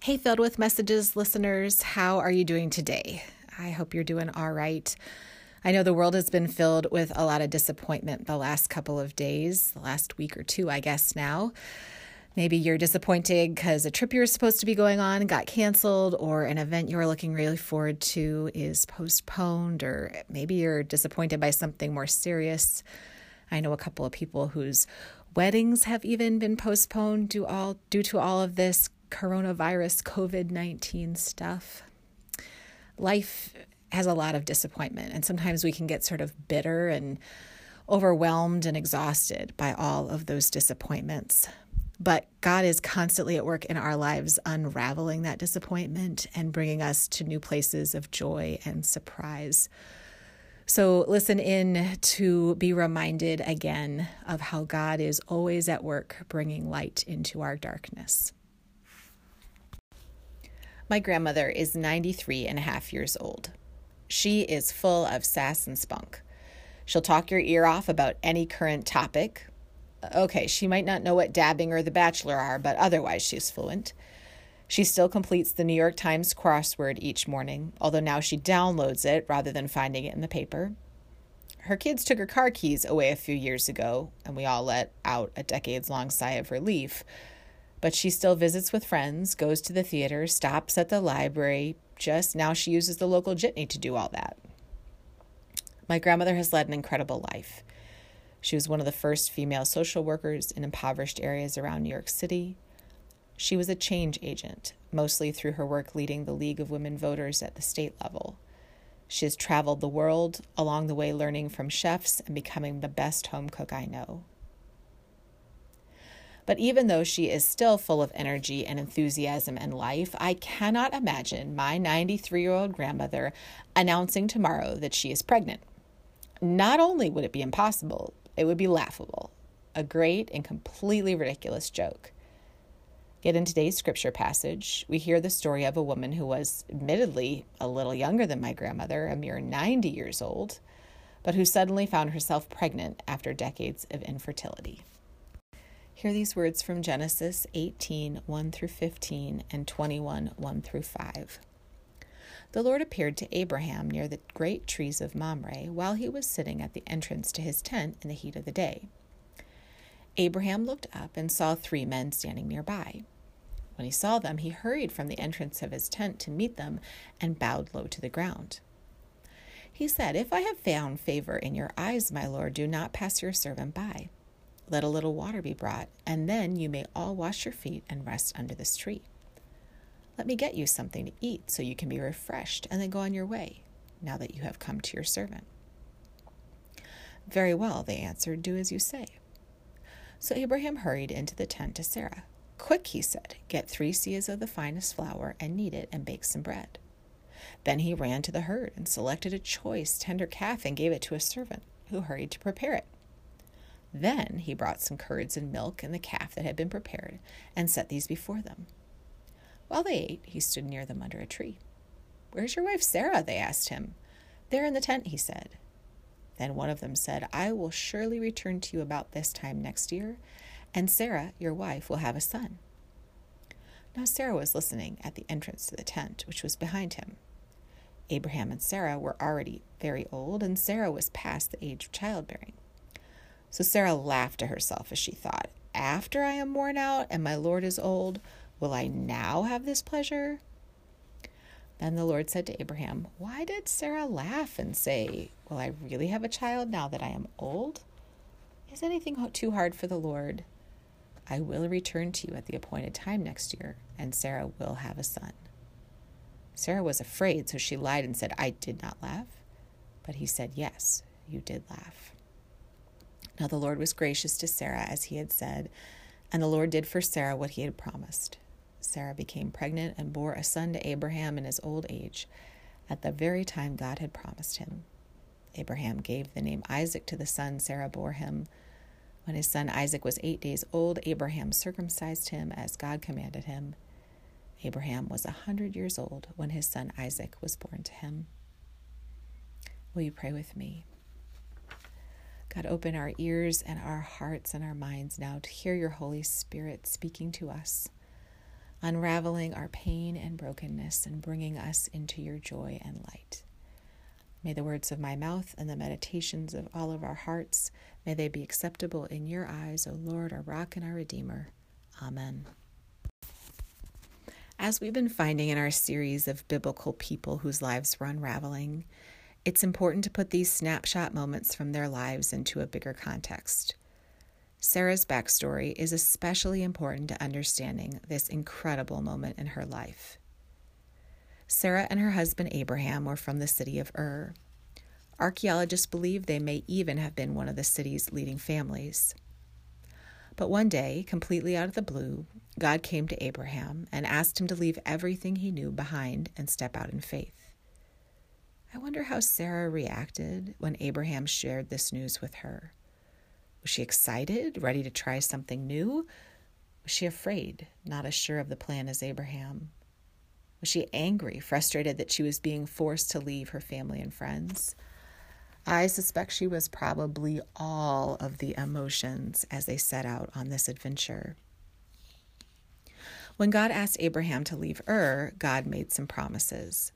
Hey, Filled with Messages listeners, how are you doing today? I hope you're doing all right. I know the world has been filled with a lot of disappointment the last couple of days, the last week or two, I guess now. Maybe you're disappointed because a trip you were supposed to be going on got canceled, or an event you were looking really forward to is postponed, or maybe you're disappointed by something more serious. I know a couple of people whose weddings have even been postponed due all due to all of this coronavirus COVID 19 stuff. Life has a lot of disappointment, and sometimes we can get sort of bitter and overwhelmed and exhausted by all of those disappointments. But God is constantly at work in our lives, unraveling that disappointment and bringing us to new places of joy and surprise. So, listen in to be reminded again of how God is always at work bringing light into our darkness. My grandmother is 93 and a half years old. She is full of sass and spunk. She'll talk your ear off about any current topic. Okay, she might not know what dabbing or The Bachelor are, but otherwise she's fluent. She still completes the New York Times crossword each morning, although now she downloads it rather than finding it in the paper. Her kids took her car keys away a few years ago, and we all let out a decades long sigh of relief but she still visits with friends, goes to the theater, stops at the library. Just now, she uses the local jitney to do all that. My grandmother has led an incredible life. She was one of the first female social workers in impoverished areas around New York City. She was a change agent, mostly through her work leading the League of Women Voters at the state level. She has traveled the world, along the way, learning from chefs and becoming the best home cook I know. But even though she is still full of energy and enthusiasm and life, I cannot imagine my 93 year old grandmother announcing tomorrow that she is pregnant. Not only would it be impossible, it would be laughable, a great and completely ridiculous joke. Yet in today's scripture passage, we hear the story of a woman who was admittedly a little younger than my grandmother, a mere 90 years old, but who suddenly found herself pregnant after decades of infertility. Hear these words from Genesis 18 1 through 15 and 21 1 through 5. The Lord appeared to Abraham near the great trees of Mamre while he was sitting at the entrance to his tent in the heat of the day. Abraham looked up and saw three men standing nearby. When he saw them, he hurried from the entrance of his tent to meet them and bowed low to the ground. He said, If I have found favor in your eyes, my Lord, do not pass your servant by. Let a little water be brought, and then you may all wash your feet and rest under this tree. Let me get you something to eat so you can be refreshed and then go on your way, now that you have come to your servant. Very well, they answered, do as you say. So Abraham hurried into the tent to Sarah. Quick, he said, get three seahs of the finest flour and knead it and bake some bread. Then he ran to the herd and selected a choice, tender calf and gave it to a servant, who hurried to prepare it. Then he brought some curds and milk and the calf that had been prepared, and set these before them. While they ate, he stood near them under a tree. Where's your wife Sarah? they asked him. There in the tent, he said. Then one of them said, I will surely return to you about this time next year, and Sarah, your wife, will have a son. Now Sarah was listening at the entrance to the tent, which was behind him. Abraham and Sarah were already very old, and Sarah was past the age of childbearing. So Sarah laughed to herself as she thought, After I am worn out and my Lord is old, will I now have this pleasure? Then the Lord said to Abraham, Why did Sarah laugh and say, Will I really have a child now that I am old? Is anything too hard for the Lord? I will return to you at the appointed time next year, and Sarah will have a son. Sarah was afraid, so she lied and said, I did not laugh. But he said, Yes, you did laugh. Now the Lord was gracious to Sarah as he had said, and the Lord did for Sarah what he had promised. Sarah became pregnant and bore a son to Abraham in his old age, at the very time God had promised him. Abraham gave the name Isaac to the son Sarah bore him. When his son Isaac was eight days old, Abraham circumcised him as God commanded him. Abraham was a hundred years old when his son Isaac was born to him. Will you pray with me? God, open our ears and our hearts and our minds now to hear your Holy Spirit speaking to us. unraveling our pain and brokenness and bringing us into your joy and light. May the words of my mouth and the meditations of all of our hearts, may they be acceptable in your eyes, O Lord, our rock and our redeemer. Amen. As we've been finding in our series of biblical people whose lives were unraveling, it's important to put these snapshot moments from their lives into a bigger context. Sarah's backstory is especially important to understanding this incredible moment in her life. Sarah and her husband Abraham were from the city of Ur. Archaeologists believe they may even have been one of the city's leading families. But one day, completely out of the blue, God came to Abraham and asked him to leave everything he knew behind and step out in faith. I wonder how Sarah reacted when Abraham shared this news with her. Was she excited, ready to try something new? Was she afraid, not as sure of the plan as Abraham? Was she angry, frustrated that she was being forced to leave her family and friends? I suspect she was probably all of the emotions as they set out on this adventure. When God asked Abraham to leave Ur, God made some promises.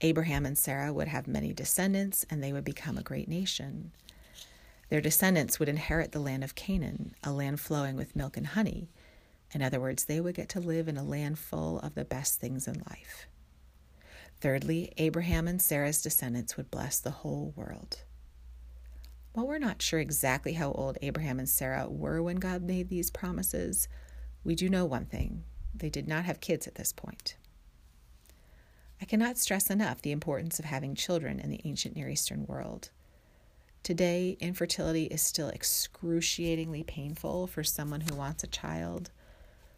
Abraham and Sarah would have many descendants and they would become a great nation. Their descendants would inherit the land of Canaan, a land flowing with milk and honey. In other words, they would get to live in a land full of the best things in life. Thirdly, Abraham and Sarah's descendants would bless the whole world. While we're not sure exactly how old Abraham and Sarah were when God made these promises, we do know one thing they did not have kids at this point. I cannot stress enough the importance of having children in the ancient Near Eastern world. Today, infertility is still excruciatingly painful for someone who wants a child.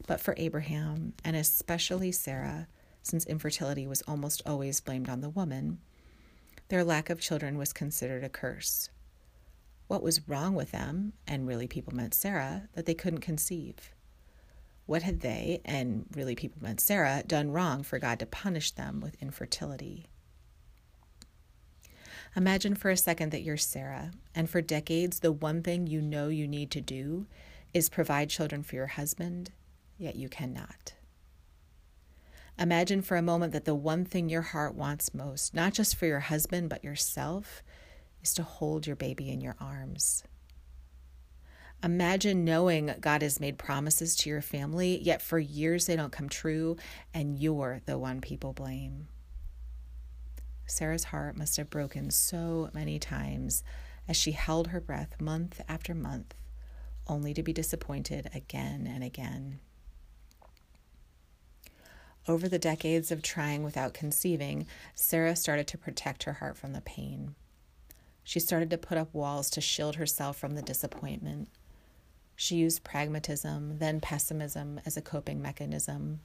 But for Abraham, and especially Sarah, since infertility was almost always blamed on the woman, their lack of children was considered a curse. What was wrong with them, and really people meant Sarah, that they couldn't conceive? What had they, and really people meant Sarah, done wrong for God to punish them with infertility? Imagine for a second that you're Sarah, and for decades, the one thing you know you need to do is provide children for your husband, yet you cannot. Imagine for a moment that the one thing your heart wants most, not just for your husband, but yourself, is to hold your baby in your arms. Imagine knowing God has made promises to your family, yet for years they don't come true, and you're the one people blame. Sarah's heart must have broken so many times as she held her breath month after month, only to be disappointed again and again. Over the decades of trying without conceiving, Sarah started to protect her heart from the pain. She started to put up walls to shield herself from the disappointment. She used pragmatism, then pessimism as a coping mechanism.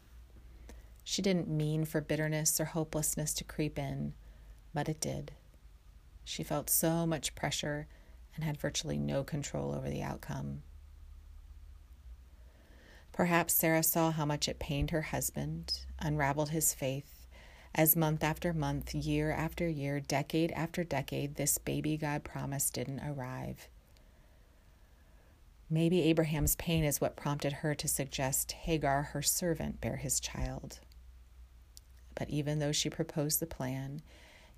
She didn't mean for bitterness or hopelessness to creep in but it did. She felt so much pressure and had virtually no control over the outcome. Perhaps Sarah saw how much it pained her husband, unraveled his faith, as month after month, year after year, decade after decade, this baby God promised didn't arrive. Maybe Abraham's pain is what prompted her to suggest Hagar, her servant, bear his child. But even though she proposed the plan,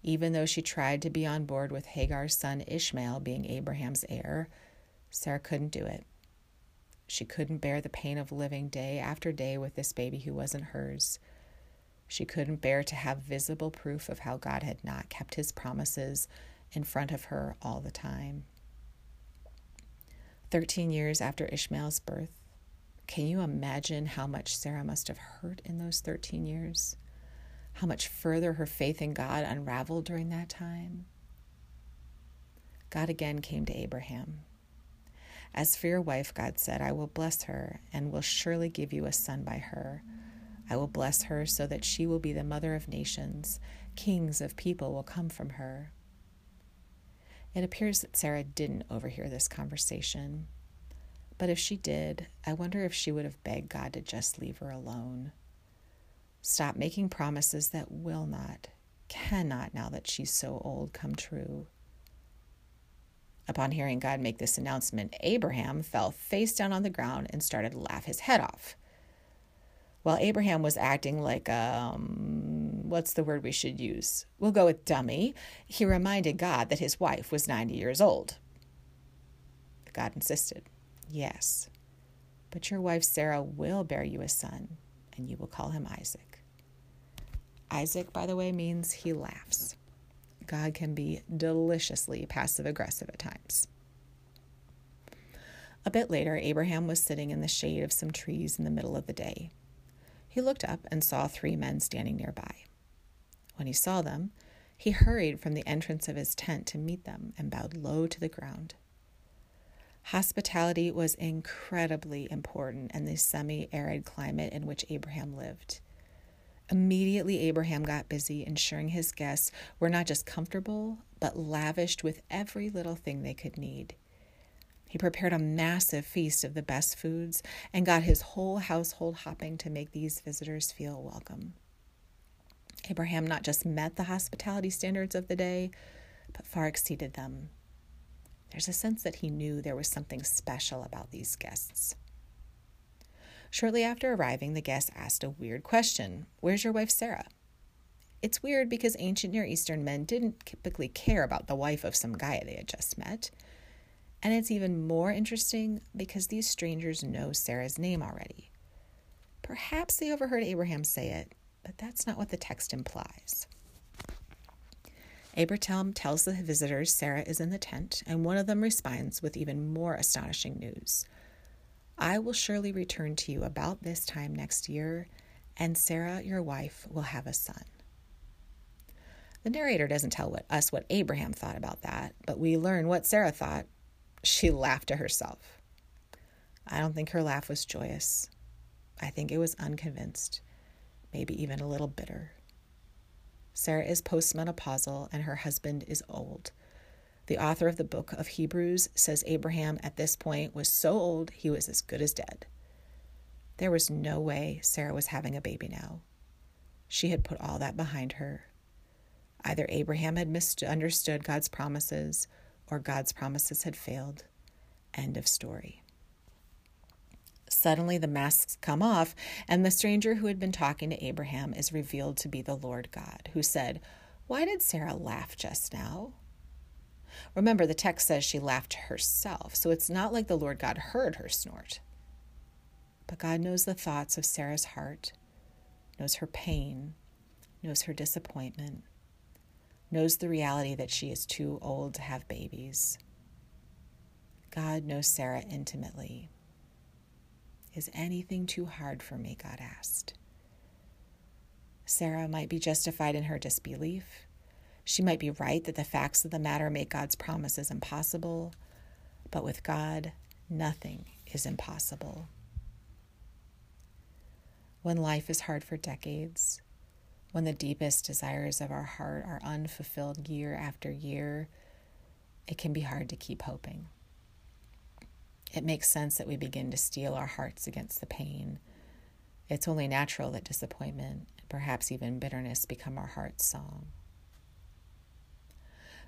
even though she tried to be on board with Hagar's son Ishmael being Abraham's heir, Sarah couldn't do it. She couldn't bear the pain of living day after day with this baby who wasn't hers. She couldn't bear to have visible proof of how God had not kept his promises in front of her all the time. Thirteen years after Ishmael's birth, can you imagine how much Sarah must have hurt in those 13 years? how much further her faith in God unraveled during that time. God again came to Abraham. As for your wife, God said, I will bless her and will surely give you a son by her. I will bless her so that she will be the mother of nations. Kings of people will come from her. It appears that Sarah didn't overhear this conversation. But if she did, I wonder if she would have begged God to just leave her alone. Stop making promises that will not, cannot, now that she's so old, come true. Upon hearing God make this announcement, Abraham fell face down on the ground and started to laugh his head off. while Abraham was acting like um what's the word we should use? We'll go with dummy. He reminded God that his wife was 90 years old. God insisted, "Yes. But your wife Sarah will bear you a son, and you will call him Isaac." Isaac, by the way, means he laughs. God can be deliciously passive aggressive at times. A bit later, Abraham was sitting in the shade of some trees in the middle of the day. He looked up and saw three men standing nearby. When he saw them, he hurried from the entrance of his tent to meet them and bowed low to the ground. Hospitality was incredibly important in the semi arid climate in which Abraham lived. Immediately, Abraham got busy ensuring his guests were not just comfortable, but lavished with every little thing they could need. He prepared a massive feast of the best foods and got his whole household hopping to make these visitors feel welcome. Abraham not just met the hospitality standards of the day, but far exceeded them. There's a sense that he knew there was something special about these guests. Shortly after arriving, the guests asked a weird question Where's your wife, Sarah? It's weird because ancient Near Eastern men didn't typically care about the wife of some guy they had just met. And it's even more interesting because these strangers know Sarah's name already. Perhaps they overheard Abraham say it, but that's not what the text implies. Abraham tells the visitors Sarah is in the tent, and one of them responds with even more astonishing news. I will surely return to you about this time next year, and Sarah, your wife, will have a son. The narrator doesn't tell what, us what Abraham thought about that, but we learn what Sarah thought she laughed to herself. I don't think her laugh was joyous. I think it was unconvinced, maybe even a little bitter. Sarah is postmenopausal and her husband is old. The author of the book of Hebrews says Abraham at this point was so old he was as good as dead. There was no way Sarah was having a baby now. She had put all that behind her. Either Abraham had misunderstood God's promises or God's promises had failed. End of story. Suddenly, the masks come off, and the stranger who had been talking to Abraham is revealed to be the Lord God, who said, Why did Sarah laugh just now? Remember, the text says she laughed herself, so it's not like the Lord God heard her snort. But God knows the thoughts of Sarah's heart, knows her pain, knows her disappointment, knows the reality that she is too old to have babies. God knows Sarah intimately. Is anything too hard for me? God asked. Sarah might be justified in her disbelief. She might be right that the facts of the matter make God's promises impossible. But with God, nothing is impossible. When life is hard for decades, when the deepest desires of our heart are unfulfilled year after year, it can be hard to keep hoping. It makes sense that we begin to steel our hearts against the pain. It's only natural that disappointment, perhaps even bitterness, become our heart's song.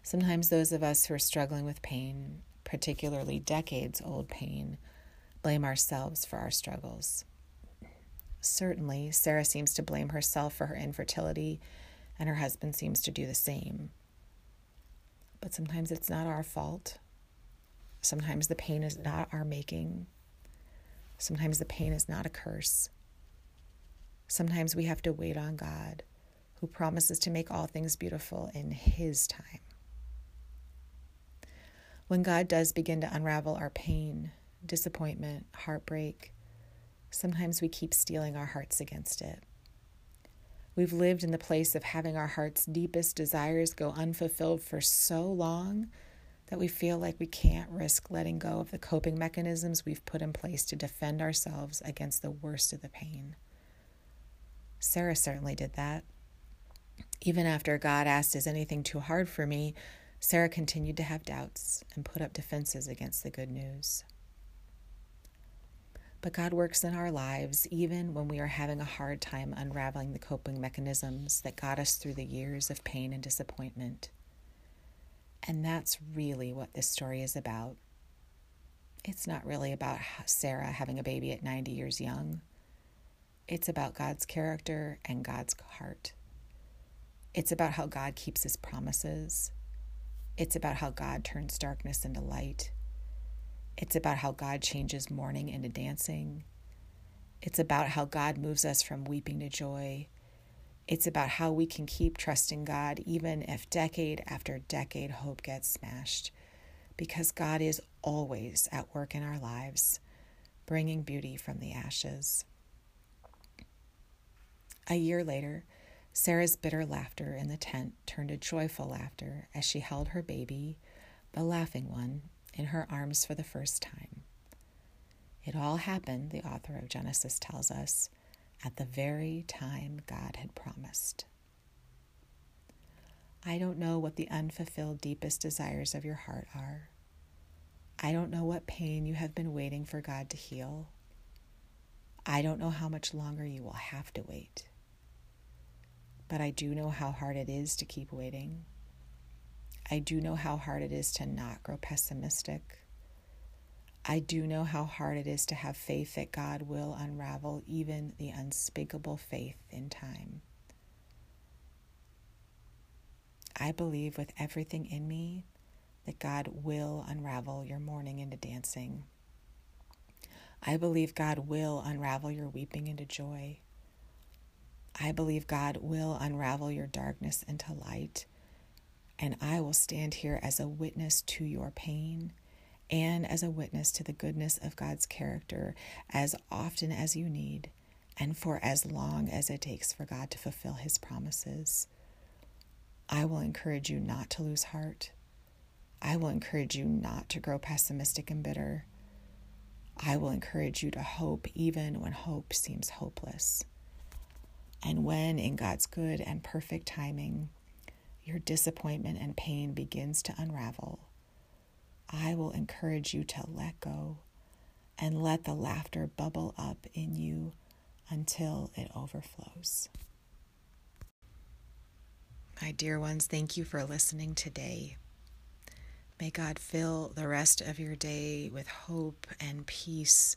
Sometimes those of us who are struggling with pain, particularly decades old pain, blame ourselves for our struggles. Certainly, Sarah seems to blame herself for her infertility, and her husband seems to do the same. But sometimes it's not our fault. Sometimes the pain is not our making. Sometimes the pain is not a curse. Sometimes we have to wait on God, who promises to make all things beautiful in His time. When God does begin to unravel our pain, disappointment, heartbreak, sometimes we keep steeling our hearts against it. We've lived in the place of having our heart's deepest desires go unfulfilled for so long that we feel like we can't risk letting go of the coping mechanisms we've put in place to defend ourselves against the worst of the pain. Sarah certainly did that. Even after God asked, Is anything too hard for me? Sarah continued to have doubts and put up defenses against the good news. But God works in our lives even when we are having a hard time unraveling the coping mechanisms that got us through the years of pain and disappointment. And that's really what this story is about. It's not really about Sarah having a baby at 90 years young. It's about God's character and God's heart. It's about how God keeps his promises. It's about how God turns darkness into light. It's about how God changes mourning into dancing. It's about how God moves us from weeping to joy. It's about how we can keep trusting God even if decade after decade hope gets smashed. Because God is always at work in our lives, bringing beauty from the ashes. A year later, Sarah's bitter laughter in the tent turned to joyful laughter as she held her baby, the laughing one, in her arms for the first time. It all happened, the author of Genesis tells us, at the very time God had promised. I don't know what the unfulfilled deepest desires of your heart are. I don't know what pain you have been waiting for God to heal. I don't know how much longer you will have to wait. But I do know how hard it is to keep waiting. I do know how hard it is to not grow pessimistic. I do know how hard it is to have faith that God will unravel even the unspeakable faith in time. I believe with everything in me that God will unravel your mourning into dancing. I believe God will unravel your weeping into joy. I believe God will unravel your darkness into light. And I will stand here as a witness to your pain and as a witness to the goodness of God's character as often as you need and for as long as it takes for God to fulfill his promises. I will encourage you not to lose heart. I will encourage you not to grow pessimistic and bitter. I will encourage you to hope even when hope seems hopeless. And when, in God's good and perfect timing, your disappointment and pain begins to unravel, I will encourage you to let go and let the laughter bubble up in you until it overflows. My dear ones, thank you for listening today. May God fill the rest of your day with hope and peace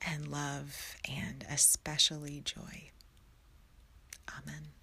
and love and especially joy. Amen.